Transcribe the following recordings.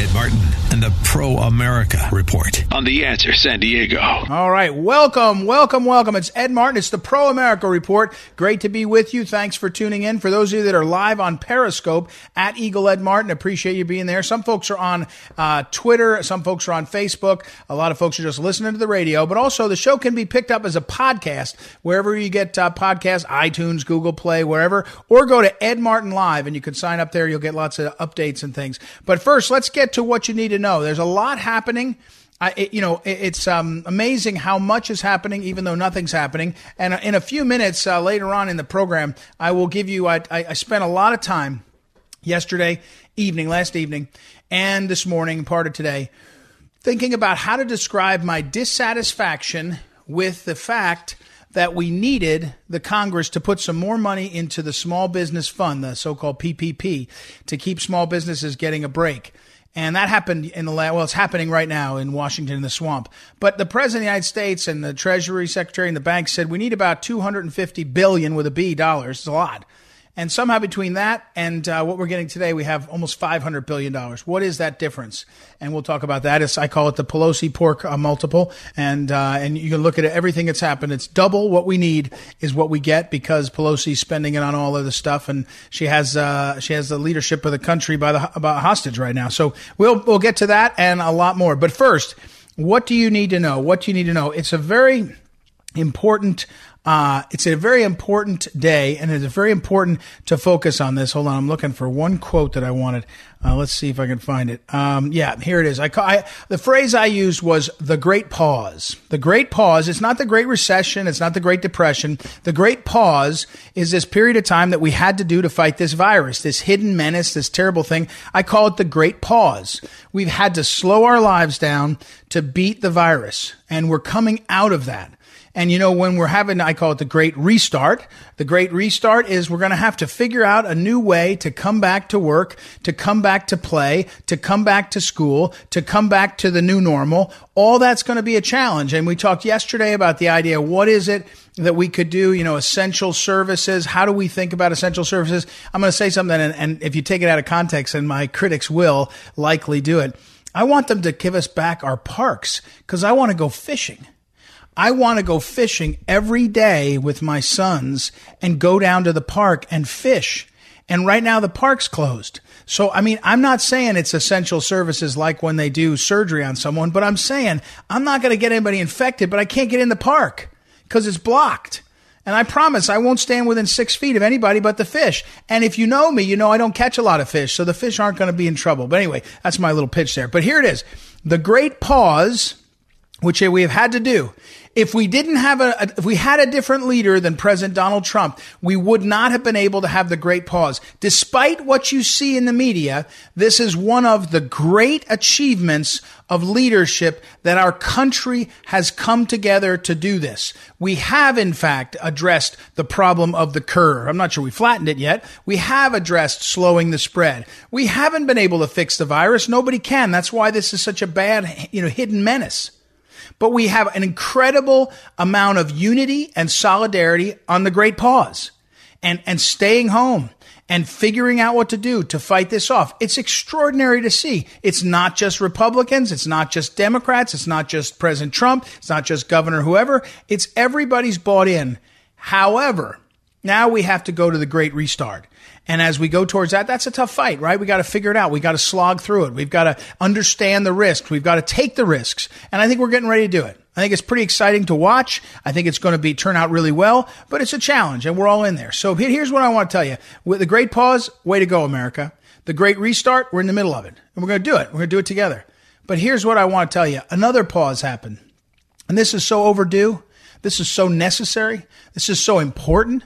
Ed Martin and the Pro America Report on The Answer San Diego. All right. Welcome, welcome, welcome. It's Ed Martin. It's the Pro America Report. Great to be with you. Thanks for tuning in. For those of you that are live on Periscope at Eagle Ed Martin, appreciate you being there. Some folks are on uh, Twitter, some folks are on Facebook. A lot of folks are just listening to the radio, but also the show can be picked up as a podcast wherever you get uh, podcasts, iTunes, Google Play, wherever, or go to Ed Martin Live and you can sign up there. You'll get lots of updates and things. But first, let's get to what you need to know. There's a lot happening. I, it, you know, it, it's um, amazing how much is happening, even though nothing's happening. And uh, in a few minutes uh, later on in the program, I will give you. I, I, I spent a lot of time yesterday evening, last evening, and this morning, part of today, thinking about how to describe my dissatisfaction with the fact that we needed the Congress to put some more money into the small business fund, the so-called PPP, to keep small businesses getting a break. And that happened in the last, well, it's happening right now in Washington in the swamp. But the president of the United States and the Treasury Secretary and the bank said we need about 250 billion with a B dollars. It's a lot. And somehow between that and uh, what we're getting today, we have almost $500 billion. What is that difference? And we'll talk about that. It's, I call it the Pelosi pork uh, multiple. And, uh, and you can look at everything that's happened. It's double what we need is what we get because Pelosi's spending it on all of the stuff. And she has, uh, she has the leadership of the country by the, about hostage right now. So we'll, we'll get to that and a lot more. But first, what do you need to know? What do you need to know? It's a very important uh, it's a very important day, and it's very important to focus on this. Hold on, I'm looking for one quote that I wanted. Uh, let's see if I can find it. Um, yeah, here it is. I, I, the phrase I used was the Great Pause. The Great Pause. It's not the Great Recession. It's not the Great Depression. The Great Pause is this period of time that we had to do to fight this virus, this hidden menace, this terrible thing. I call it the Great Pause. We've had to slow our lives down to beat the virus, and we're coming out of that. And you know, when we're having, I call it the great restart. The great restart is we're going to have to figure out a new way to come back to work, to come back to play, to come back to school, to come back to the new normal. All that's going to be a challenge. And we talked yesterday about the idea, what is it that we could do? You know, essential services. How do we think about essential services? I'm going to say something and, and if you take it out of context and my critics will likely do it. I want them to give us back our parks because I want to go fishing. I want to go fishing every day with my sons and go down to the park and fish. And right now the park's closed. So, I mean, I'm not saying it's essential services like when they do surgery on someone, but I'm saying I'm not going to get anybody infected, but I can't get in the park because it's blocked. And I promise I won't stand within six feet of anybody but the fish. And if you know me, you know I don't catch a lot of fish, so the fish aren't going to be in trouble. But anyway, that's my little pitch there. But here it is. The great pause, which we have had to do, if we didn't have a, if we had a different leader than President Donald Trump, we would not have been able to have the great pause. Despite what you see in the media, this is one of the great achievements of leadership that our country has come together to do this. We have, in fact, addressed the problem of the curve. I'm not sure we flattened it yet. We have addressed slowing the spread. We haven't been able to fix the virus. Nobody can. That's why this is such a bad, you know, hidden menace but we have an incredible amount of unity and solidarity on the great pause and, and staying home and figuring out what to do to fight this off. It's extraordinary to see. It's not just Republicans. It's not just Democrats. It's not just President Trump. It's not just Governor whoever. It's everybody's bought in. However, now we have to go to the great restart. And as we go towards that, that's a tough fight, right? We got to figure it out. We got to slog through it. We've got to understand the risks. We've got to take the risks. And I think we're getting ready to do it. I think it's pretty exciting to watch. I think it's going to be turn out really well, but it's a challenge and we're all in there. So here's what I want to tell you. With the great pause, way to go, America. The great restart, we're in the middle of it and we're going to do it. We're going to do it together. But here's what I want to tell you. Another pause happened. And this is so overdue. This is so necessary. This is so important.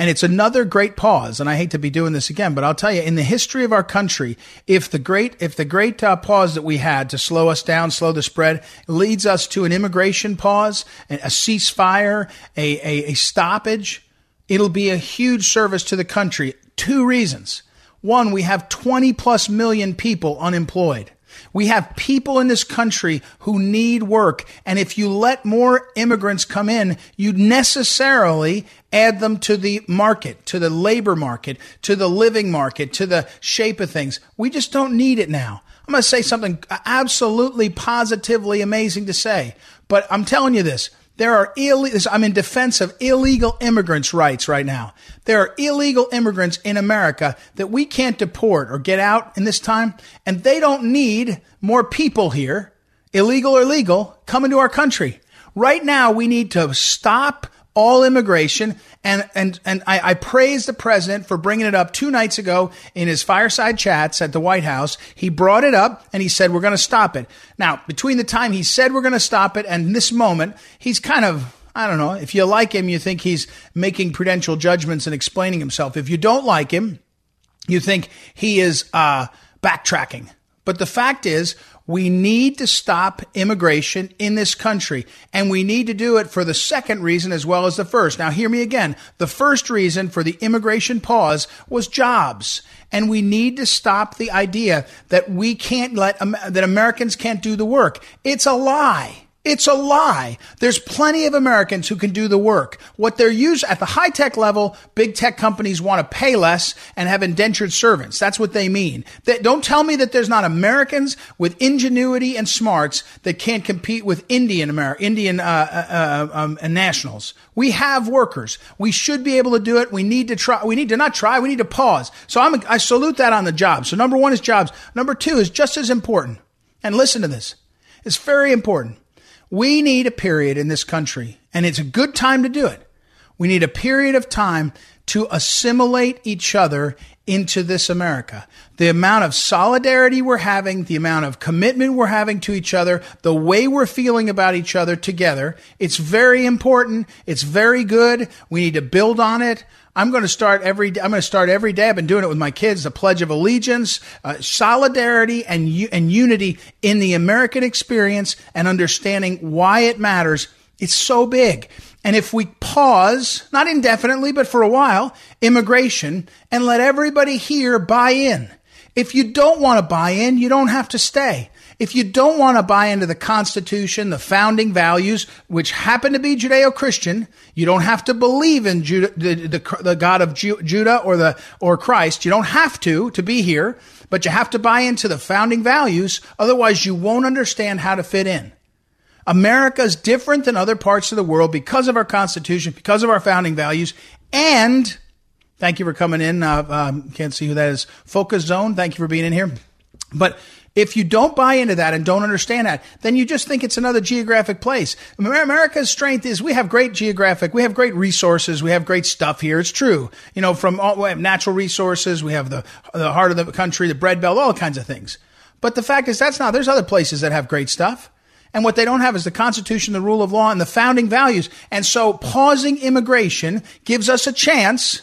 And it's another great pause. And I hate to be doing this again, but I'll tell you, in the history of our country, if the great, if the great uh, pause that we had to slow us down, slow the spread, leads us to an immigration pause, a ceasefire, a, a, a stoppage, it'll be a huge service to the country. Two reasons. One, we have 20 plus million people unemployed. We have people in this country who need work. And if you let more immigrants come in, you necessarily add them to the market, to the labor market, to the living market, to the shape of things. We just don't need it now. I'm going to say something absolutely positively amazing to say, but I'm telling you this. There are illegal, I'm in defense of illegal immigrants' rights right now. There are illegal immigrants in America that we can't deport or get out in this time, and they don't need more people here, illegal or legal, coming to our country. Right now, we need to stop all immigration. And, and, and I, I praise the president for bringing it up two nights ago in his fireside chats at the White House. He brought it up and he said, we're going to stop it. Now, between the time he said we're going to stop it and this moment, he's kind of, I don't know. If you like him, you think he's making prudential judgments and explaining himself. If you don't like him, you think he is, uh, backtracking. But the fact is, we need to stop immigration in this country. And we need to do it for the second reason as well as the first. Now, hear me again. The first reason for the immigration pause was jobs. And we need to stop the idea that we can't let, that Americans can't do the work. It's a lie. It's a lie. There's plenty of Americans who can do the work. What they're used at the high tech level, big tech companies want to pay less and have indentured servants. That's what they mean. Don't tell me that there's not Americans with ingenuity and smarts that can't compete with Indian Amer- Indian uh, uh, uh um, nationals. We have workers. We should be able to do it. We need to try. We need to not try. We need to pause. So I'm, I salute that on the job. So number one is jobs. Number two is just as important. And listen to this. It's very important we need a period in this country, and it's a good time to do it. We need a period of time to assimilate each other into this America. The amount of solidarity we're having, the amount of commitment we're having to each other, the way we're feeling about each other together, it's very important. It's very good. We need to build on it. I'm going to start every. I'm going to start every day. I've been doing it with my kids. The Pledge of Allegiance, uh, solidarity, and and unity in the American experience, and understanding why it matters. It's so big. And if we pause, not indefinitely, but for a while, immigration, and let everybody here buy in. If you don't want to buy in, you don't have to stay. If you don't want to buy into the Constitution, the founding values, which happen to be Judeo Christian, you don't have to believe in the, the, the, God of Ju- Judah or, the, or Christ. You don't have to to be here, but you have to buy into the founding values. Otherwise, you won't understand how to fit in. America is different than other parts of the world because of our Constitution, because of our founding values, and thank you for coming in. Uh, um, can't see who that is. Focus Zone, thank you for being in here. But if you don't buy into that and don't understand that, then you just think it's another geographic place. America's strength is we have great geographic, we have great resources, we have great stuff here. It's true. You know, from all, we have natural resources, we have the, the heart of the country, the bread belt, all kinds of things. But the fact is that's not, there's other places that have great stuff. And what they don't have is the Constitution, the rule of law, and the founding values. And so pausing immigration gives us a chance,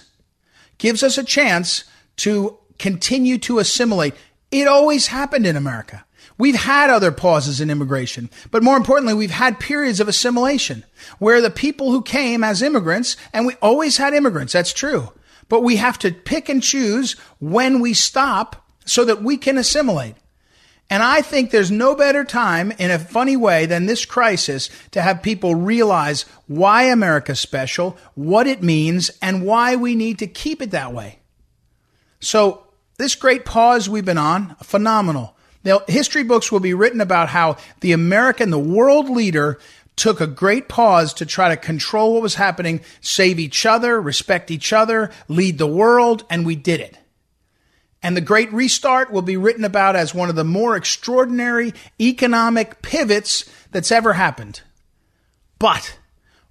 gives us a chance to continue to assimilate. It always happened in America. We've had other pauses in immigration, but more importantly, we've had periods of assimilation where the people who came as immigrants, and we always had immigrants, that's true, but we have to pick and choose when we stop so that we can assimilate. And I think there's no better time in a funny way than this crisis to have people realize why America's special, what it means, and why we need to keep it that way. So this great pause we've been on, phenomenal. Now, history books will be written about how the American, the world leader, took a great pause to try to control what was happening, save each other, respect each other, lead the world, and we did it. And the Great Restart will be written about as one of the more extraordinary economic pivots that's ever happened. But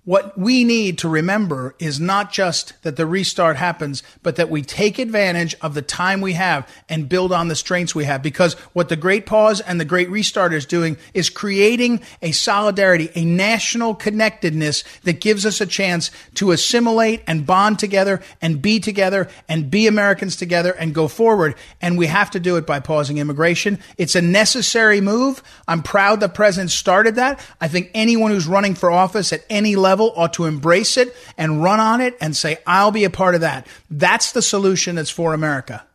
what we need to remember is not just that the restart happens, but that we take advantage of the time we have and build on the strengths we have. Because what the Great Pause and the Great Restart is doing is creating a solidarity, a national connectedness that gives us a chance to assimilate and bond together and be together and be Americans together and go forward. And we have to do it by pausing immigration. It's a necessary move. I'm proud the president started that. I think anyone who's running for office at any level level ought to embrace it and run on it and say, I'll be a part of that. That's the solution that's for America.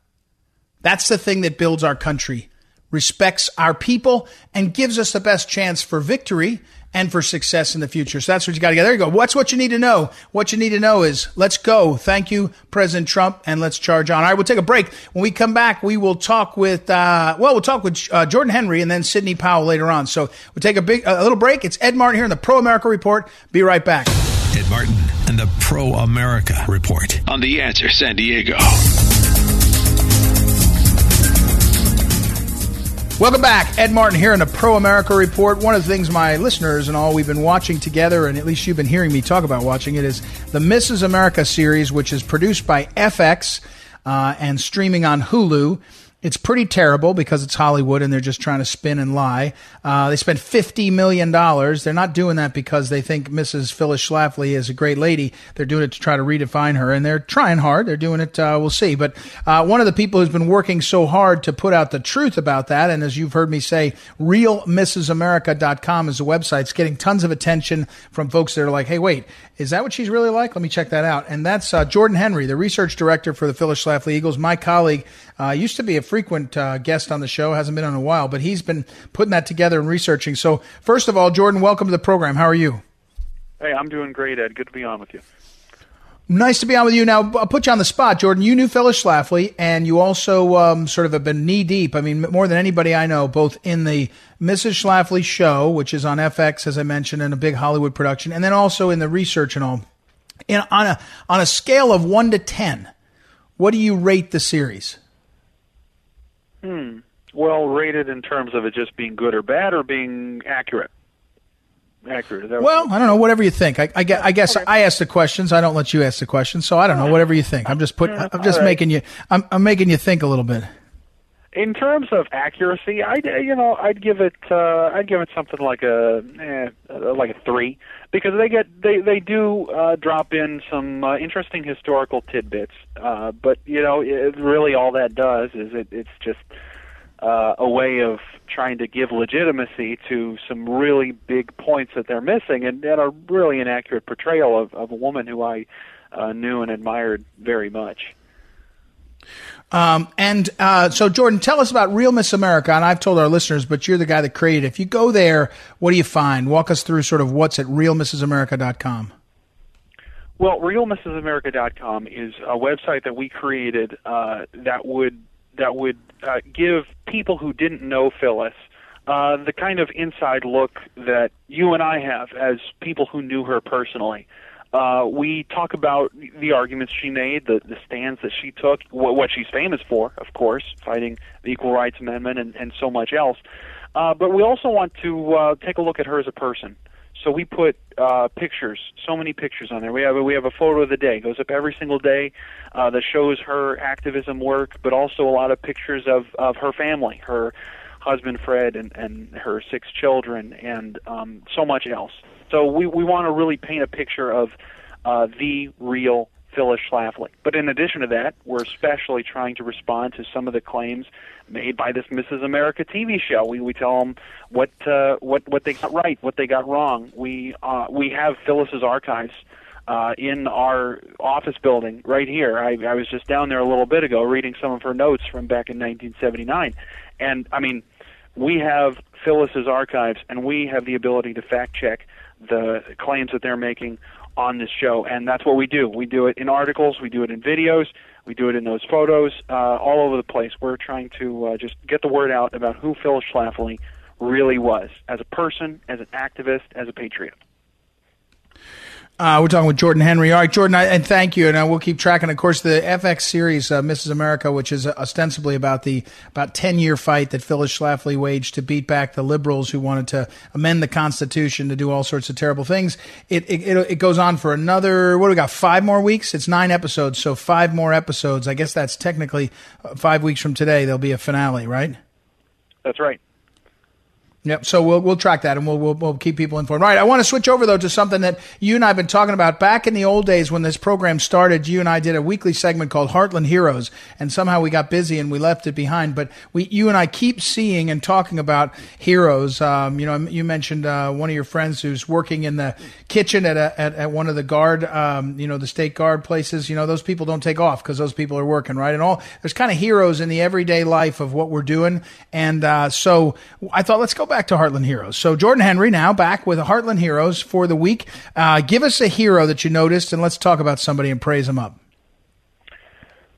That's the thing that builds our country, respects our people, and gives us the best chance for victory and for success in the future. So that's what you got to get. There you go. What's what you need to know? What you need to know is let's go. Thank you, President Trump, and let's charge on. All right, we'll take a break. When we come back, we will talk with, uh, well, we'll talk with uh, Jordan Henry and then Sidney Powell later on. So we'll take a big, a little break. It's Ed Martin here in the Pro America Report. Be right back. Ed Martin and the Pro America Report on The Answer San Diego. Welcome back. Ed Martin here in the Pro America Report. One of the things my listeners and all we've been watching together, and at least you've been hearing me talk about watching it, is the Mrs. America series, which is produced by FX uh, and streaming on Hulu. It's pretty terrible because it's Hollywood and they're just trying to spin and lie. Uh, they spent $50 million. They're not doing that because they think Mrs. Phyllis Schlafly is a great lady. They're doing it to try to redefine her and they're trying hard. They're doing it, uh, we'll see. But uh, one of the people who's been working so hard to put out the truth about that, and as you've heard me say, realmrsamerica.com is a website. It's getting tons of attention from folks that are like, hey, wait, is that what she's really like? Let me check that out. And that's uh, Jordan Henry, the research director for the Phyllis Schlafly Eagles, my colleague uh, used to be a frequent uh, guest on the show, hasn't been on a while, but he's been putting that together and researching. So, first of all, Jordan, welcome to the program. How are you? Hey, I'm doing great, Ed. Good to be on with you. Nice to be on with you. Now, I'll put you on the spot, Jordan. You knew Phyllis Schlafly, and you also um, sort of have been knee deep. I mean, more than anybody I know, both in the Mrs. Schlafly show, which is on FX, as I mentioned, and a big Hollywood production, and then also in the research and all. In, on a on a scale of one to ten, what do you rate the series? Hmm. Well, rated in terms of it just being good or bad, or being accurate. Accurate. well, I don't know. Whatever you think. I, I, guess, I guess okay. I ask the questions. I don't let you ask the questions, so I don't know. Whatever you think. I'm just put. I'm just right. making you. I'm, I'm making you think a little bit. In terms of accuracy, I you know I'd give it uh, I'd give it something like a eh, like a three because they get they they do uh, drop in some uh, interesting historical tidbits, uh, but you know it, really all that does is it it's just uh, a way of trying to give legitimacy to some really big points that they're missing, and, and a really inaccurate portrayal of, of a woman who I uh, knew and admired very much. Um, and uh, so, Jordan, tell us about Real Miss America. And I've told our listeners, but you're the guy that created it. If you go there, what do you find? Walk us through sort of what's at realmrsamerica.com. Well, realmrsamerica.com is a website that we created uh, that would that would uh, give people who didn't know Phyllis uh, the kind of inside look that you and I have as people who knew her personally. Uh, we talk about the arguments she made, the, the stands that she took, what, what she's famous for, of course, fighting the Equal Rights Amendment and, and so much else. Uh, but we also want to uh, take a look at her as a person. So we put uh, pictures, so many pictures on there. We have we have a photo of the day, goes up every single day, uh, that shows her activism work, but also a lot of pictures of of her family, her husband Fred and and her six children, and um, so much else. So we we want to really paint a picture of uh, the real Phyllis Schlafly. But in addition to that, we're especially trying to respond to some of the claims made by this Mrs. America TV show. We we tell them what uh, what what they got right, what they got wrong. We uh, we have Phyllis's archives. Uh, in our office building right here. I, I was just down there a little bit ago reading some of her notes from back in 1979. And, I mean, we have Phyllis's archives, and we have the ability to fact check the claims that they're making on this show, and that's what we do. We do it in articles, we do it in videos, we do it in those photos, uh, all over the place. We're trying to uh, just get the word out about who Phyllis Schlafly really was as a person, as an activist, as a patriot. Uh, we're talking with Jordan Henry. All right, Jordan, I, and thank you. And uh, we'll keep tracking. Of course, the FX series, uh, Mrs. America, which is ostensibly about the about ten year fight that Phyllis Schlafly waged to beat back the liberals who wanted to amend the Constitution to do all sorts of terrible things. It it, it, it goes on for another. What do we got? Five more weeks. It's nine episodes, so five more episodes. I guess that's technically uh, five weeks from today. There'll be a finale, right? That's right. Yep. So we'll we'll track that and we'll, we'll we'll keep people informed. Right. I want to switch over though to something that you and I have been talking about back in the old days when this program started. You and I did a weekly segment called Heartland Heroes, and somehow we got busy and we left it behind. But we, you and I keep seeing and talking about heroes. Um, you know, you mentioned uh, one of your friends who's working in the kitchen at a, at, at one of the guard, um, you know, the state guard places. You know, those people don't take off because those people are working, right? And all there's kind of heroes in the everyday life of what we're doing. And uh, so I thought let's go back to Heartland Heroes. So Jordan Henry now back with Heartland Heroes for the week. Uh, give us a hero that you noticed, and let's talk about somebody and praise him up.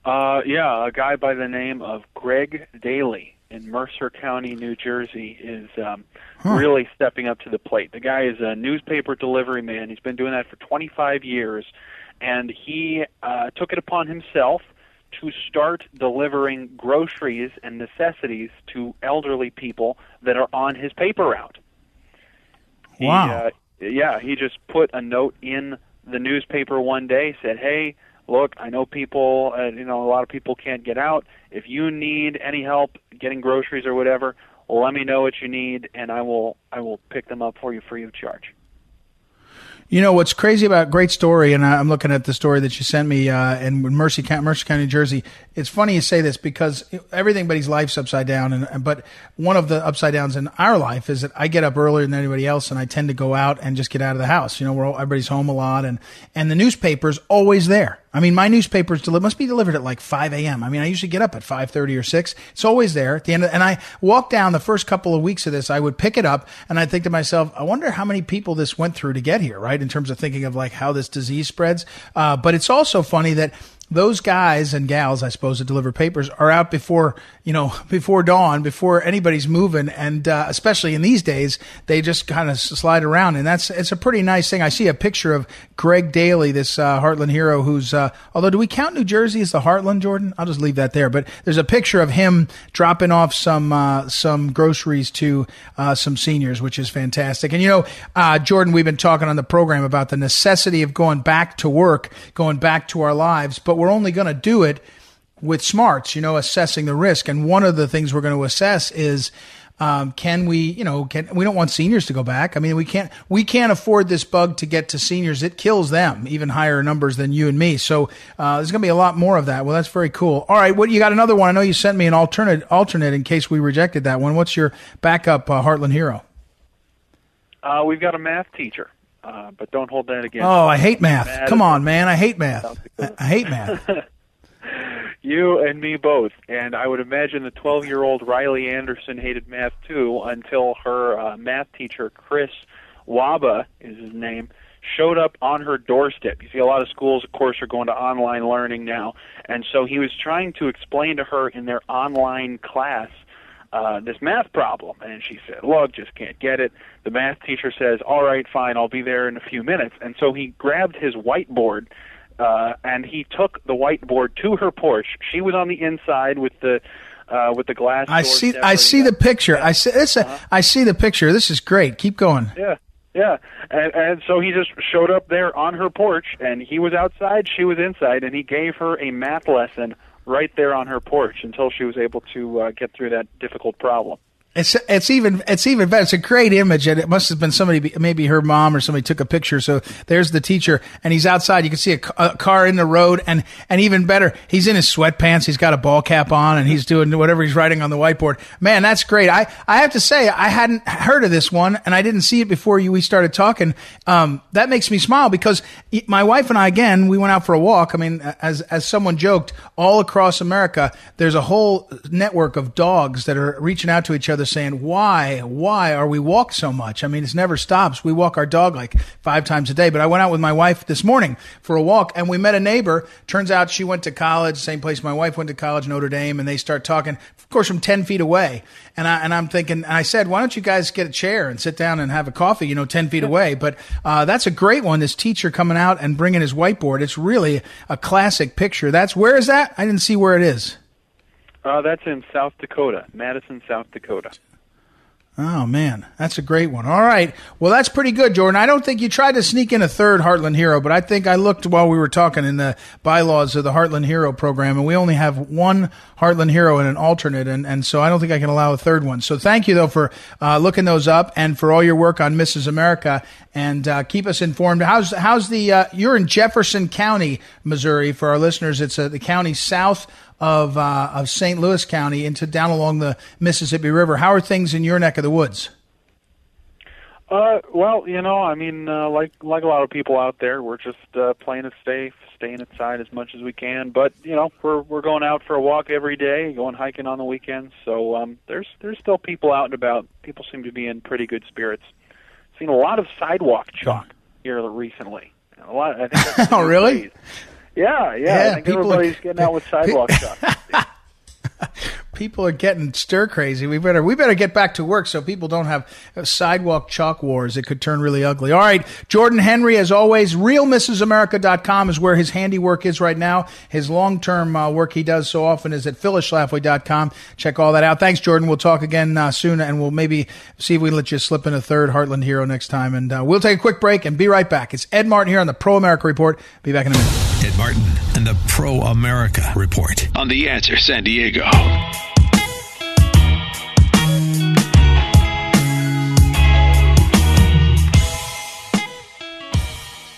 Uh, yeah, a guy by the name of Greg Daly in Mercer County, New Jersey, is um, huh. really stepping up to the plate. The guy is a newspaper delivery man. He's been doing that for 25 years, and he uh, took it upon himself to start delivering groceries and necessities to elderly people that are on his paper route. Wow. He, uh, yeah, he just put a note in the newspaper one day, said, "Hey, look, I know people, uh, you know, a lot of people can't get out. If you need any help getting groceries or whatever, let me know what you need, and I will I will pick them up for you free of charge." You know what's crazy about great story, and I'm looking at the story that you sent me uh, in Mercer County, County, New Jersey. It's funny you say this because everybody's life's upside down, and but one of the upside downs in our life is that I get up earlier than anybody else, and I tend to go out and just get out of the house. You know, where everybody's home a lot, and and the newspaper's always there. I mean, my newspaper's deli- must be delivered at like 5 a.m. I mean, I usually get up at 5:30 or 6. It's always there at the end. Of, and I walk down the first couple of weeks of this. I would pick it up, and I think to myself, I wonder how many people this went through to get here, right? In terms of thinking of like how this disease spreads. Uh, but it's also funny that those guys and gals, I suppose, that deliver papers are out before, you know, before dawn, before anybody's moving. And, uh, especially in these days, they just kind of slide around. And that's, it's a pretty nice thing. I see a picture of Greg Daly, this, uh, Heartland hero who's, uh, although do we count New Jersey as the Heartland, Jordan? I'll just leave that there. But there's a picture of him dropping off some, uh, some groceries to, uh, some seniors, which is fantastic. And, you know, uh, Jordan, we've been talking on the program about the necessity of going back to work, going back to our lives, but we're only going to do it with smarts, you know, assessing the risk. And one of the things we're going to assess is, um, can we, you know, can, we don't want seniors to go back. I mean, we can't, we can't afford this bug to get to seniors. It kills them, even higher numbers than you and me. So, uh, there's going to be a lot more of that. Well, that's very cool. All right. What, you got another one. I know you sent me an alternate, alternate in case we rejected that one. What's your backup, uh, Heartland hero? Uh, we've got a math teacher. Uh, but don't hold that against. Oh, I hate math. Come on, man. I hate math. I hate math. you and me both. And I would imagine the 12 year old Riley Anderson hated math too until her uh, math teacher, Chris Waba is his name, showed up on her doorstep. You see, a lot of schools, of course, are going to online learning now. And so he was trying to explain to her in their online class uh, this math problem. And she said, Look, just can't get it. The math teacher says, All right, fine, I'll be there in a few minutes. And so he grabbed his whiteboard uh, and he took the whiteboard to her porch. She was on the inside with the uh, with the glass. I see. I see the picture. I see. It's a, uh-huh. I see the picture. This is great. Keep going. Yeah, yeah. And, and so he just showed up there on her porch, and he was outside, she was inside, and he gave her a math lesson right there on her porch until she was able to uh, get through that difficult problem. It's it's even it's even better. It's a great image, and it must have been somebody, maybe her mom or somebody took a picture. So there's the teacher, and he's outside. You can see a, a, car in the road, and and even better, he's in his sweatpants. He's got a ball cap on, and he's doing whatever he's writing on the whiteboard. Man, that's great. I I have to say, I hadn't heard of this one, and I didn't see it before you we started talking. Um, that makes me smile because my wife and I again we went out for a walk. I mean, as as someone joked, all across America, there's a whole network of dogs that are reaching out to each other other saying, why, why are we walk so much? I mean, it never stops. We walk our dog like five times a day, but I went out with my wife this morning for a walk and we met a neighbor. Turns out she went to college, same place my wife went to college, Notre Dame, and they start talking, of course, from 10 feet away. And I, and I'm thinking, and I said, why don't you guys get a chair and sit down and have a coffee, you know, 10 feet away? But, uh, that's a great one. This teacher coming out and bringing his whiteboard. It's really a classic picture. That's, where is that? I didn't see where it is. Uh, that's in South Dakota, Madison, South Dakota. Oh man, that's a great one. All right, well that's pretty good, Jordan. I don't think you tried to sneak in a third Heartland Hero, but I think I looked while we were talking in the bylaws of the Heartland Hero program, and we only have one Heartland Hero and an alternate, and, and so I don't think I can allow a third one. So thank you though for uh, looking those up and for all your work on Mrs. America, and uh, keep us informed. How's how's the uh, you're in Jefferson County, Missouri. For our listeners, it's uh, the county south of uh, of St. Louis County into down along the Mississippi River. How are things in your neck of the woods? Uh, well, you know, I mean, uh, like like a lot of people out there, we're just uh, playing it safe, staying inside as much as we can. But you know, we're we're going out for a walk every day, going hiking on the weekends. So um, there's there's still people out and about. People seem to be in pretty good spirits. Seen a lot of sidewalk chalk here recently. A lot. I think. Oh, really? Craze. Yeah, yeah. Yeah, I think people everybody's are- getting out with sidewalk stuff. People are getting stir crazy. We better we better get back to work so people don't have sidewalk chalk wars. It could turn really ugly. All right, Jordan Henry, as always, realmrsamerica.com is where his handiwork is right now. His long term uh, work he does so often is at phyllisschlafly.com. Check all that out. Thanks, Jordan. We'll talk again uh, soon, and we'll maybe see if we can let you slip in a third Heartland hero next time. And uh, we'll take a quick break and be right back. It's Ed Martin here on the Pro America Report. Be back in a minute. Ed Martin and the Pro America Report on The Answer San Diego.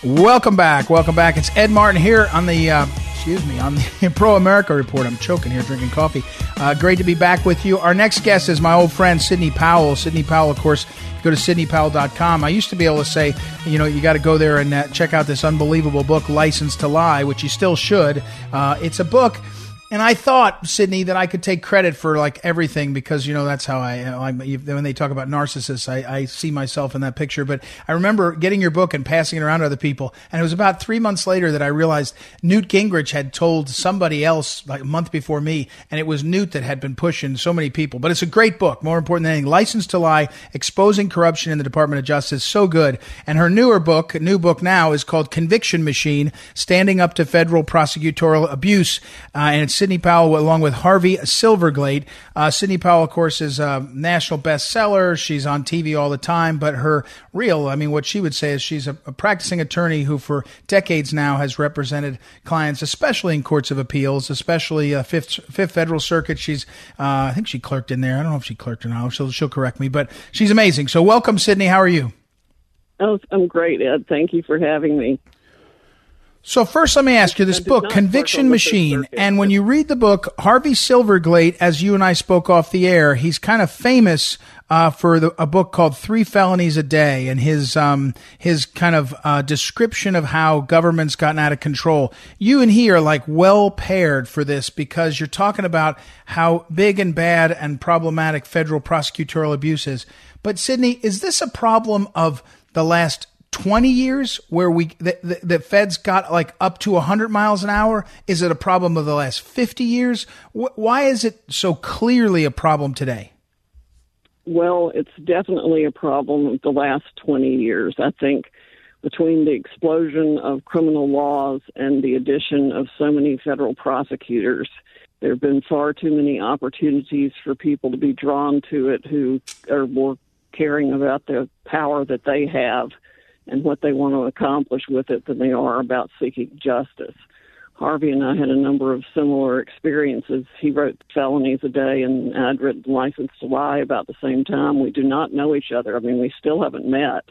Welcome back. Welcome back. It's Ed Martin here on the, uh, excuse me, on the Pro America Report. I'm choking here drinking coffee. Uh, great to be back with you. Our next guest is my old friend, Sidney Powell. Sidney Powell, of course, go to sidneypowell.com. I used to be able to say, you know, you got to go there and uh, check out this unbelievable book, License to Lie, which you still should. Uh, it's a book. And I thought, Sidney, that I could take credit for like everything because you know that's how I, when they talk about narcissists, I, I see myself in that picture. But I remember getting your book and passing it around to other people, and it was about three months later that I realized Newt Gingrich had told somebody else like a month before me, and it was Newt that had been pushing so many people. But it's a great book. More important than anything, "License to Lie: Exposing Corruption in the Department of Justice." So good. And her newer book, new book now, is called "Conviction Machine: Standing Up to Federal Prosecutorial Abuse," uh, and it's Sidney Powell along with Harvey Silverglate. Uh, Sidney Powell, of course, is a national bestseller. She's on TV all the time, but her real, I mean, what she would say is she's a, a practicing attorney who for decades now has represented clients, especially in courts of appeals, especially uh, Fifth, Fifth Federal Circuit. She's, uh, I think she clerked in there. I don't know if she clerked or not. She'll, she'll correct me, but she's amazing. So welcome, Sidney. How are you? Oh, I'm great, Ed. Thank you for having me. So first, let me ask you this book, Conviction work on the Machine, and when you read the book, Harvey Silverglate, as you and I spoke off the air, he's kind of famous uh, for the, a book called Three Felonies a Day, and his um, his kind of uh, description of how government's gotten out of control. You and he are like well paired for this because you're talking about how big and bad and problematic federal prosecutorial abuse is. But Sidney, is this a problem of the last 20 years where we the, the, the feds got like up to 100 miles an hour? Is it a problem of the last 50 years? Wh- why is it so clearly a problem today? Well, it's definitely a problem of the last 20 years. I think between the explosion of criminal laws and the addition of so many federal prosecutors, there have been far too many opportunities for people to be drawn to it who are more caring about the power that they have and what they want to accomplish with it than they are about seeking justice. Harvey and I had a number of similar experiences. He wrote Felonies a Day, and I'd written License to Lie about the same time. We do not know each other. I mean, we still haven't met.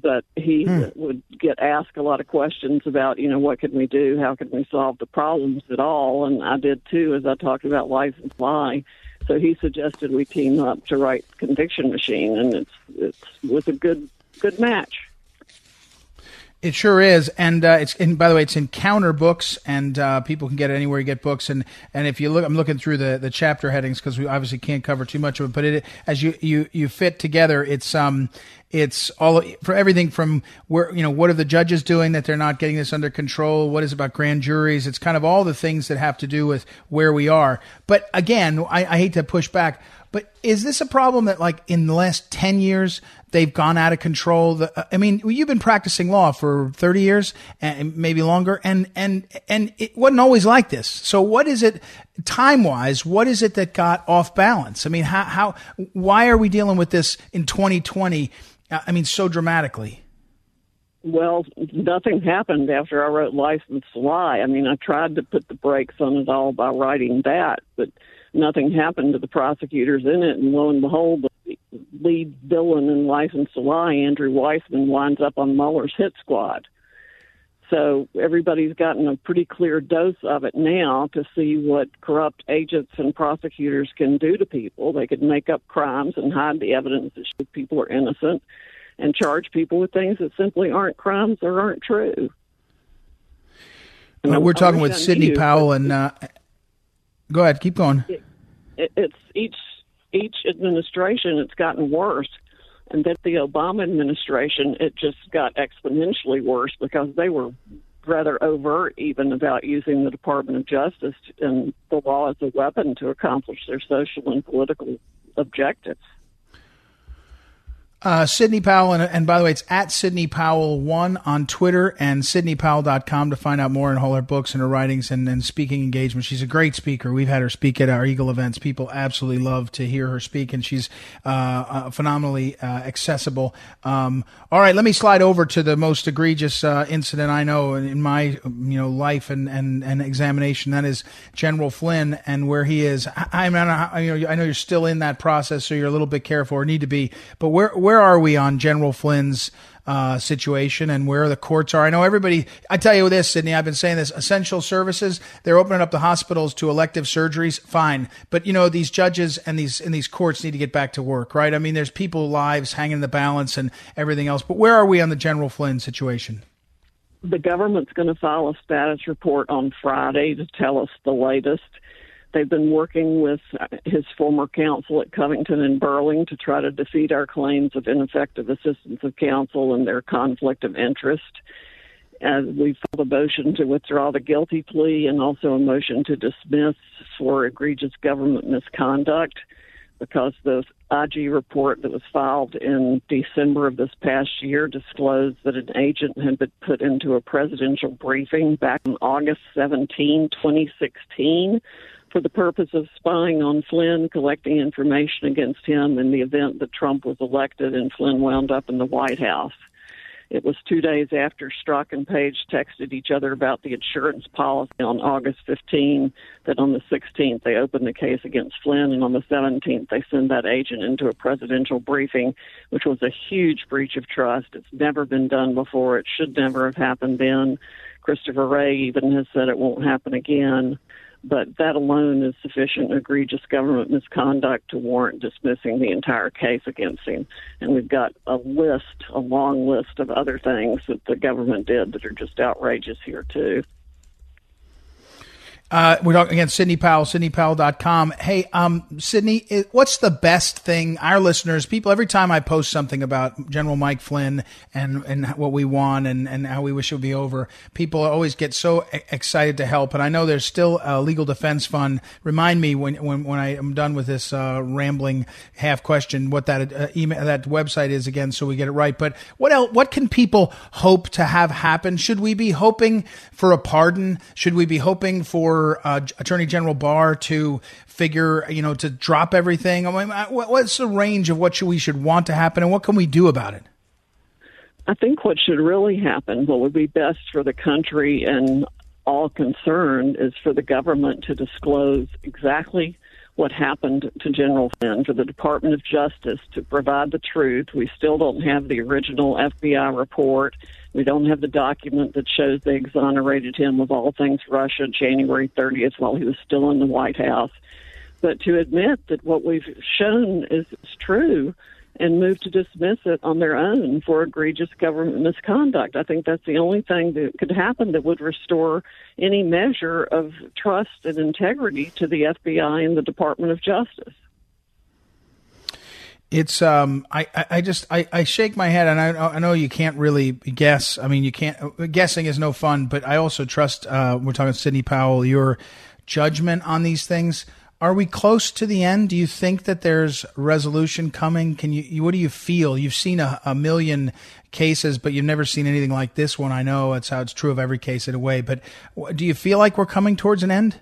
But he hmm. would get asked a lot of questions about, you know, what can we do? How can we solve the problems at all? And I did too, as I talked about License to Lie. So he suggested we team up to write Conviction Machine, and it's it's was a good good match. It sure is, and uh, it's. And by the way, it's Encounter Books, and uh, people can get it anywhere you get books. And, and if you look, I'm looking through the, the chapter headings because we obviously can't cover too much of it. But it, as you, you you fit together, it's um it's all for everything from where you know what are the judges doing that they're not getting this under control. What is about grand juries? It's kind of all the things that have to do with where we are. But again, I, I hate to push back. But is this a problem that, like, in the last 10 years, they've gone out of control? The, I mean, you've been practicing law for 30 years and maybe longer, and, and, and it wasn't always like this. So what is it, time wise, what is it that got off balance? I mean, how, how, why are we dealing with this in 2020? Uh, I mean, so dramatically. Well, nothing happened after I wrote License to Lie. I mean, I tried to put the brakes on it all by writing that, but nothing happened to the prosecutors in it, and lo and behold, the lead villain in License to Lie, Andrew Weissmann, winds up on Mueller's hit squad. So everybody's gotten a pretty clear dose of it now to see what corrupt agents and prosecutors can do to people. They could make up crimes and hide the evidence that shows people are innocent and charge people with things that simply aren't crimes or aren't true. Uh, we're talking with Sidney Powell and uh, Go ahead, keep going. It, it's each each administration it's gotten worse, and then the Obama administration it just got exponentially worse because they were rather overt even about using the Department of Justice and the law as a weapon to accomplish their social and political objectives. Uh, Sidney Powell, and, and, by the way, it's at Sidney Powell1 on Twitter and SidneyPowell.com to find out more in all her books and her writings and, and speaking engagements. She's a great speaker. We've had her speak at our Eagle events. People absolutely love to hear her speak, and she's uh, uh, phenomenally uh, accessible. Um, all right, let me slide over to the most egregious uh, incident I know in my you know life and, and, and examination. That is General Flynn and where he is. I, I, mean, I, you know, I know you're still in that process, so you're a little bit careful or need to be. But where where where are we on General Flynn's uh, situation and where the courts are. I know everybody. I tell you this, Sidney. I've been saying this. Essential services. They're opening up the hospitals to elective surgeries. Fine, but you know these judges and these and these courts need to get back to work, right? I mean, there's people lives hanging in the balance and everything else. But where are we on the General Flynn situation? The government's going to file a status report on Friday to tell us the latest. They've been working with uh, his former counsel at Covington and Burling to try to defeat our claims of ineffective assistance of counsel and their conflict of interest. We filed a motion to withdraw the guilty plea and also a motion to dismiss for egregious government misconduct because the IG report that was filed in December of this past year disclosed that an agent had been put into a presidential briefing back on August 17, 2016, for the purpose of spying on Flynn, collecting information against him in the event that Trump was elected and Flynn wound up in the White House. It was two days after Strzok and Page texted each other about the insurance policy on August 15 that on the 16th they opened the case against Flynn, and on the 17th they sent that agent into a presidential briefing, which was a huge breach of trust. It's never been done before. It should never have happened then. Christopher Wray even has said it won't happen again but that alone is sufficient egregious government misconduct to warrant dismissing the entire case against him. And we've got a list, a long list of other things that the government did that are just outrageous here, too. Uh, we're talking again, Sidney Powell, SidneyPowell.com. Hey, um, Sidney, what's the best thing our listeners, people, every time I post something about General Mike Flynn and, and what we want and, and how we wish it would be over, people always get so excited to help. And I know there's still a legal defense fund. Remind me when, when, when I am done with this, uh, rambling half question, what that uh, email, that website is again, so we get it right. But what else, what can people hope to have happen? Should we be hoping for a pardon? Should we be hoping for uh, Attorney General Barr to figure, you know, to drop everything? I mean, what's the range of what should, we should want to happen, and what can we do about it? I think what should really happen, what would be best for the country and all concerned, is for the government to disclose exactly what happened to General Flynn, for the Department of Justice to provide the truth. We still don't have the original FBI report. We don't have the document that shows they exonerated him of all things Russia January 30th while he was still in the White House. But to admit that what we've shown is, is true and move to dismiss it on their own for egregious government misconduct. I think that's the only thing that could happen that would restore any measure of trust and integrity to the FBI and the Department of Justice. It's um I, I just I, I shake my head and I I know you can't really guess. I mean you can't guessing is no fun, but I also trust uh we're talking Sidney Powell your judgment on these things. Are we close to the end? Do you think that there's resolution coming? Can you, what do you feel? You've seen a, a million cases, but you've never seen anything like this one. I know that's how it's true of every case in a way, but do you feel like we're coming towards an end?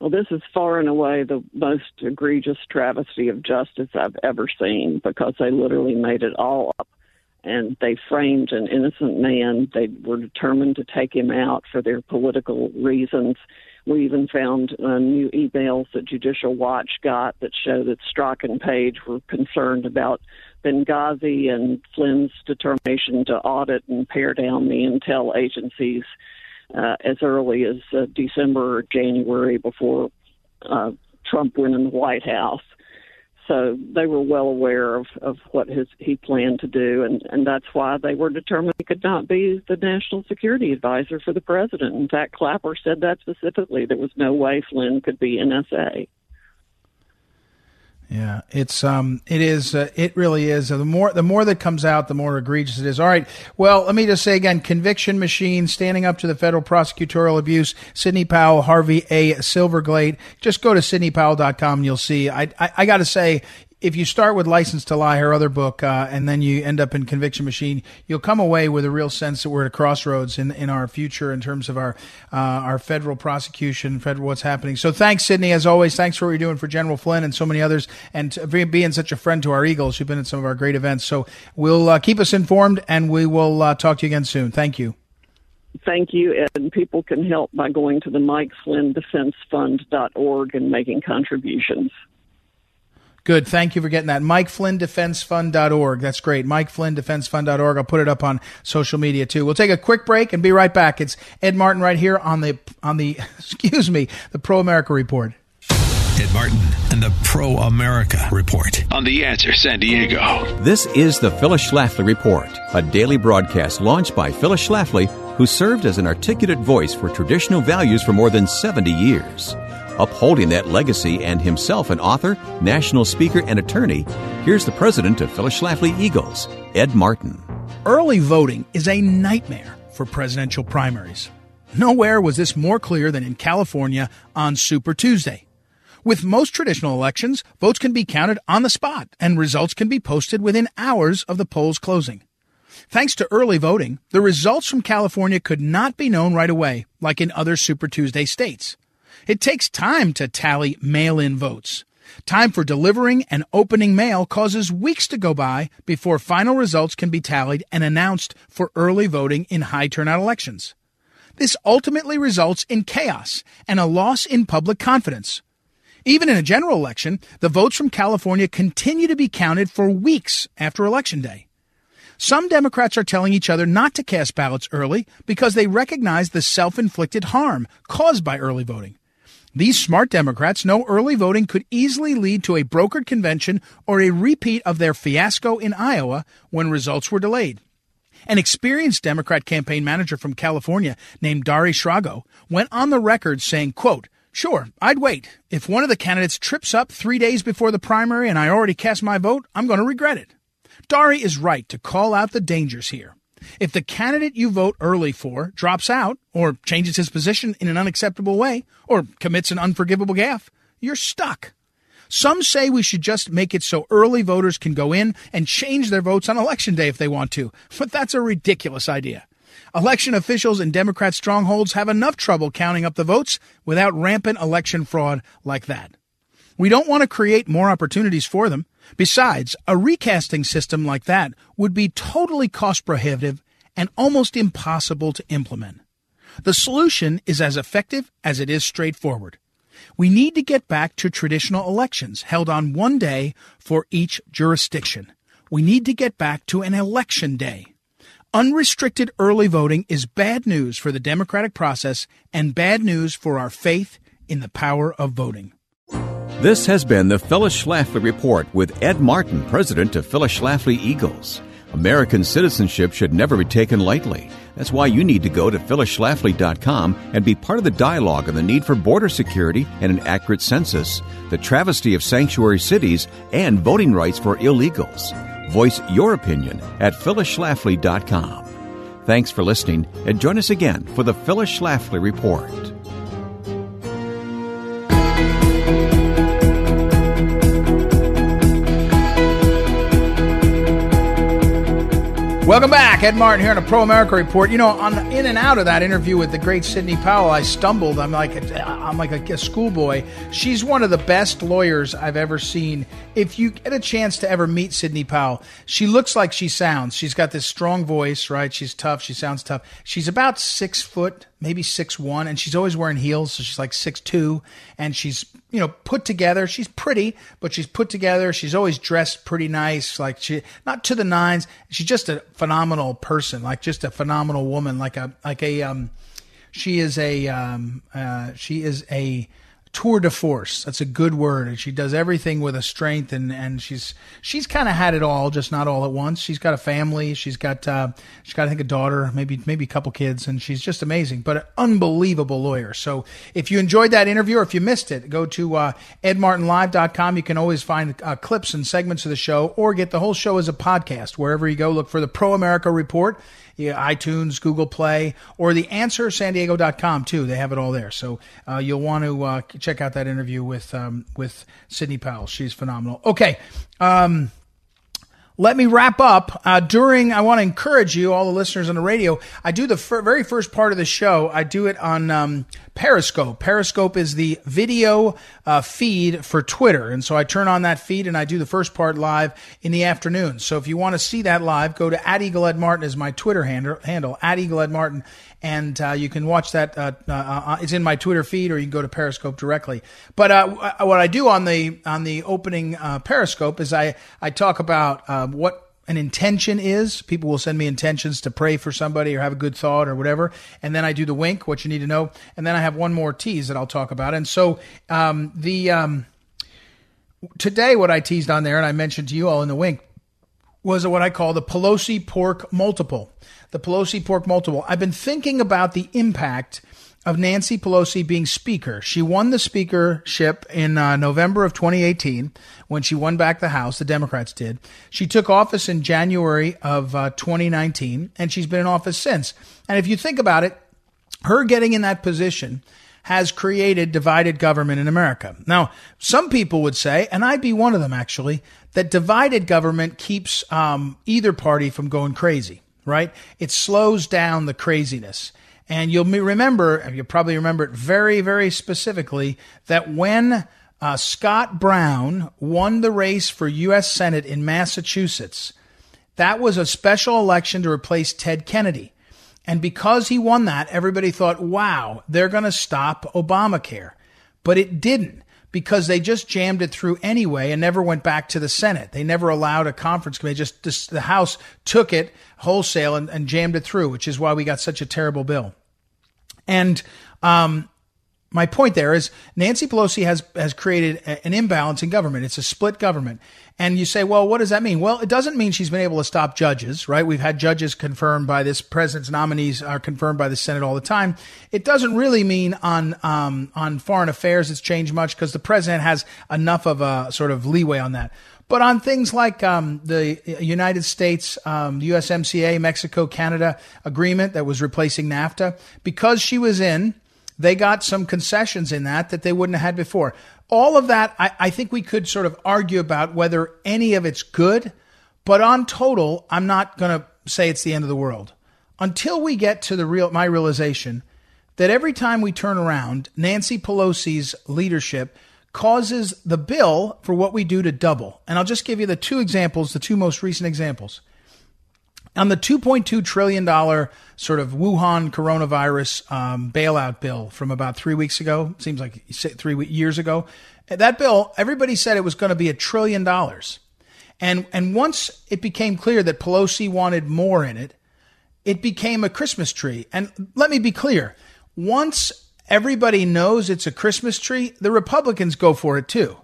Well, this is far and away the most egregious travesty of justice I've ever seen because they literally made it all up and they framed an innocent man. They were determined to take him out for their political reasons. We even found uh, new emails that Judicial Watch got that show that Strzok and Page were concerned about Benghazi and Flynn's determination to audit and pare down the intel agencies uh, as early as uh, December or January before uh, Trump went in the White House. So they were well aware of, of what his, he planned to do, and, and that's why they were determined he could not be the national security advisor for the president. In fact, Clapper said that specifically. There was no way Flynn could be NSA. Yeah, it's um, it is, uh, it really is. The more the more that comes out, the more egregious it is. All right. Well, let me just say again: conviction machine, standing up to the federal prosecutorial abuse. Sidney Powell, Harvey A. Silverglate. Just go to sidneypowell.com and you'll see. I I, I got to say, if you start with License to Lie, her other book, uh, and then you end up in Conviction Machine, you'll come away with a real sense that we're at a crossroads in, in our future in terms of our uh, our federal prosecution, federal what's happening. So thanks, Sidney, as always. Thanks for what you're doing for General Flynn and so many others, and being such a friend to our Eagles. You've been at some of our great events. So we'll uh, keep us informed, and we will uh, talk to you again soon. Thank you. Thank you, and people can help by going to the Mike Flynn Defense Fund.org and making contributions. Good. Thank you for getting that. Mike Flynn Defense Fund.org. That's great. Mike Flynn Defense Fund.org. I'll put it up on social media too. We'll take a quick break and be right back. It's Ed Martin right here on the, on the, excuse me, the Pro America Report. Ed Martin and the Pro America Report on The Answer San Diego. This is the Phyllis Schlafly Report, a daily broadcast launched by Phyllis Schlafly, who served as an articulate voice for traditional values for more than 70 years. Upholding that legacy and himself an author, national speaker, and attorney, here's the president of Phyllis Schlafly Eagles, Ed Martin. Early voting is a nightmare for presidential primaries. Nowhere was this more clear than in California on Super Tuesday. With most traditional elections, votes can be counted on the spot and results can be posted within hours of the polls closing. Thanks to early voting, the results from California could not be known right away, like in other Super Tuesday states. It takes time to tally mail-in votes. Time for delivering and opening mail causes weeks to go by before final results can be tallied and announced for early voting in high turnout elections. This ultimately results in chaos and a loss in public confidence. Even in a general election, the votes from California continue to be counted for weeks after Election Day. Some Democrats are telling each other not to cast ballots early because they recognize the self inflicted harm caused by early voting. These smart Democrats know early voting could easily lead to a brokered convention or a repeat of their fiasco in Iowa when results were delayed. An experienced Democrat campaign manager from California named Darry Sragow went on the record saying, quote, Sure, I'd wait. If one of the candidates trips up three days before the primary and I already cast my vote, I'm going to regret it. Darry is right to call out the dangers here. If the candidate you vote early for drops out, or changes his position in an unacceptable way, or commits an unforgivable gaffe, you're stuck. Some say we should just make it so early voters can go in and change their votes on election day if they want to, but that's a ridiculous idea. Election officials in Democrat strongholds have enough trouble counting up the votes without rampant election fraud like that. We don't want to create more opportunities for them. Besides, a recasting system like that would be totally cost prohibitive and almost impossible to implement. The solution is as effective as it is straightforward. We need to get back to traditional elections held on one day for each jurisdiction. We need to get back to an election day. Unrestricted early voting is bad news for the democratic process and bad news for our faith in the power of voting. This has been the Phyllis Schlafly Report with Ed Martin, president of Phyllis Schlafly Eagles. American citizenship should never be taken lightly. That's why you need to go to phyllisschlafly.com and be part of the dialogue on the need for border security and an accurate census, the travesty of sanctuary cities, and voting rights for illegals. Voice your opinion at phyllisschlafly.com. Thanks for listening, and join us again for the Phyllis Schlafly Report. Welcome back, Ed Martin here on a Pro America Report. You know, on in and out of that interview with the great Sidney Powell, I stumbled. I'm like, I'm like a, a schoolboy. She's one of the best lawyers I've ever seen. If you get a chance to ever meet Sidney Powell, she looks like she sounds. She's got this strong voice, right? She's tough. She sounds tough. She's about six foot, maybe six one, and she's always wearing heels, so she's like six two, and she's you know, put together. She's pretty, but she's put together. She's always dressed pretty nice, like she not to the nines. She's just a phenomenal person, like just a phenomenal woman, like a like a um she is a um uh she is a tour de force. That's a good word. And she does everything with a strength and, and she's, she's kind of had it all, just not all at once. She's got a family. She's got, uh, she's got, I think a daughter, maybe, maybe a couple kids and she's just amazing, but an unbelievable lawyer. So if you enjoyed that interview or if you missed it, go to, uh, edmartinlive.com. You can always find uh, clips and segments of the show or get the whole show as a podcast. Wherever you go, look for the Pro America Report iTunes, Google Play, or the answer san too. They have it all there. So uh, you'll want to uh, check out that interview with um, with Sidney Powell. She's phenomenal. Okay. Um, let me wrap up. Uh, during, I want to encourage you, all the listeners on the radio. I do the fir- very first part of the show. I do it on um, Periscope. Periscope is the video uh, feed for Twitter, and so I turn on that feed and I do the first part live in the afternoon. So if you want to see that live, go to at Eagle Ed Martin is my Twitter handle, handle at Eagle Ed Martin, and uh, you can watch that. Uh, uh, uh, it's in my Twitter feed, or you can go to Periscope directly. But uh, what I do on the on the opening Periscope is I I talk about what an intention is. People will send me intentions to pray for somebody or have a good thought or whatever. And then I do the wink, what you need to know. And then I have one more tease that I'll talk about. And so um, the um, today, what I teased on there, and I mentioned to you all in the wink, was what I call the Pelosi pork multiple. The Pelosi pork multiple. I've been thinking about the impact of Nancy Pelosi being Speaker. She won the speakership in uh, November of 2018 when she won back the House. The Democrats did. She took office in January of uh, 2019, and she's been in office since. And if you think about it, her getting in that position has created divided government in America. Now, some people would say, and I'd be one of them actually, that divided government keeps um, either party from going crazy, right? It slows down the craziness. And you'll remember, you'll probably remember it very, very specifically, that when uh, Scott Brown won the race for U.S. Senate in Massachusetts, that was a special election to replace Ted Kennedy. And because he won that, everybody thought, wow, they're going to stop Obamacare. But it didn't because they just jammed it through anyway and never went back to the Senate. They never allowed a conference committee. Just the House took it wholesale and, and jammed it through, which is why we got such a terrible bill. And um, my point there is Nancy Pelosi has has created a, an imbalance in government. It's a split government. And you say, well, what does that mean? Well, it doesn't mean she's been able to stop judges, right? We've had judges confirmed by this president's nominees are confirmed by the Senate all the time. It doesn't really mean on um, on foreign affairs it's changed much because the president has enough of a sort of leeway on that. But on things like um, the United States, um, USMCA, Mexico, Canada agreement that was replacing NAFTA, because she was in, they got some concessions in that that they wouldn't have had before. All of that, I, I think we could sort of argue about whether any of it's good, but on total, I'm not going to say it's the end of the world until we get to the real my realization that every time we turn around, Nancy Pelosi's leadership causes the bill for what we do to double. And I'll just give you the two examples, the two most recent examples. On the $2.2 trillion sort of Wuhan coronavirus um, bailout bill from about three weeks ago, seems like three years ago, that bill, everybody said it was going to be a trillion dollars. And, and once it became clear that Pelosi wanted more in it, it became a Christmas tree. And let me be clear once everybody knows it's a Christmas tree, the Republicans go for it too.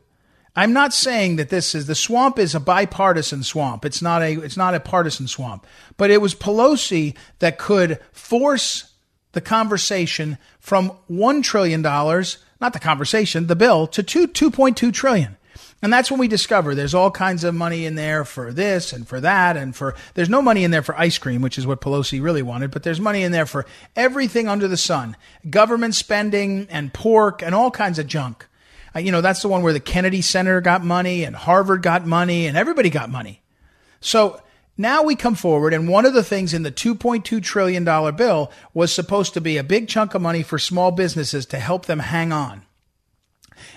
I'm not saying that this is the swamp is a bipartisan swamp. It's not a it's not a partisan swamp. But it was Pelosi that could force the conversation from 1 trillion dollars, not the conversation, the bill to 2 2.2 trillion. And that's when we discover there's all kinds of money in there for this and for that and for there's no money in there for ice cream, which is what Pelosi really wanted, but there's money in there for everything under the sun. Government spending and pork and all kinds of junk. Uh, you know, that's the one where the Kennedy Center got money and Harvard got money and everybody got money. So now we come forward, and one of the things in the $2.2 trillion bill was supposed to be a big chunk of money for small businesses to help them hang on.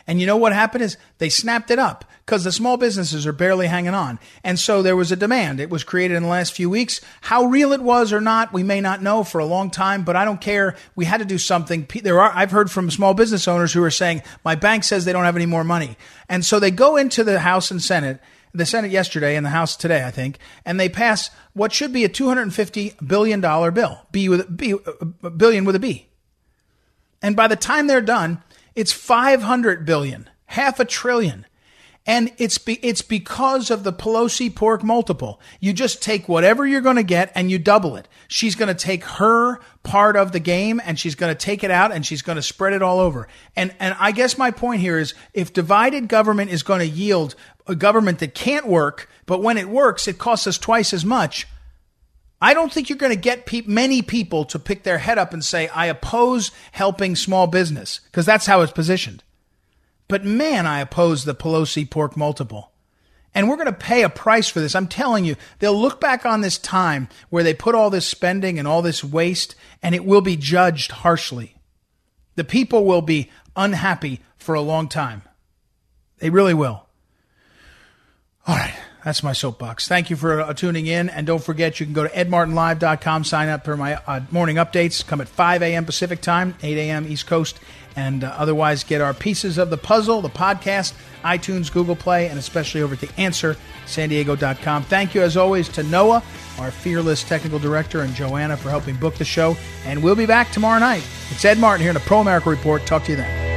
And you know what happened is they snapped it up because the small businesses are barely hanging on. And so there was a demand. It was created in the last few weeks. How real it was or not, we may not know for a long time, but I don't care. We had to do something. There are, I've heard from small business owners who are saying, my bank says they don't have any more money. And so they go into the House and Senate the Senate yesterday and the House today, I think, and they pass what should be a $250 billion bill, B with B, a billion with a B. And by the time they're done, it's 500 billion, half a trillion. And it's be, it's because of the Pelosi pork multiple. You just take whatever you're going to get and you double it. She's going to take her part of the game and she's going to take it out and she's going to spread it all over. And and I guess my point here is if divided government is going to yield a government that can't work, but when it works it costs us twice as much, I don't think you're going to get pe- many people to pick their head up and say, I oppose helping small business, because that's how it's positioned. But man, I oppose the Pelosi pork multiple. And we're going to pay a price for this. I'm telling you, they'll look back on this time where they put all this spending and all this waste, and it will be judged harshly. The people will be unhappy for a long time. They really will. All right. That's my soapbox. Thank you for uh, tuning in. And don't forget, you can go to edmartinlive.com, sign up for my uh, morning updates. Come at 5 a.m. Pacific time, 8 a.m. East Coast. And uh, otherwise, get our pieces of the puzzle, the podcast, iTunes, Google Play, and especially over at the answer, san diego.com. Thank you, as always, to Noah, our fearless technical director, and Joanna for helping book the show. And we'll be back tomorrow night. It's Ed Martin here in the Pro America Report. Talk to you then.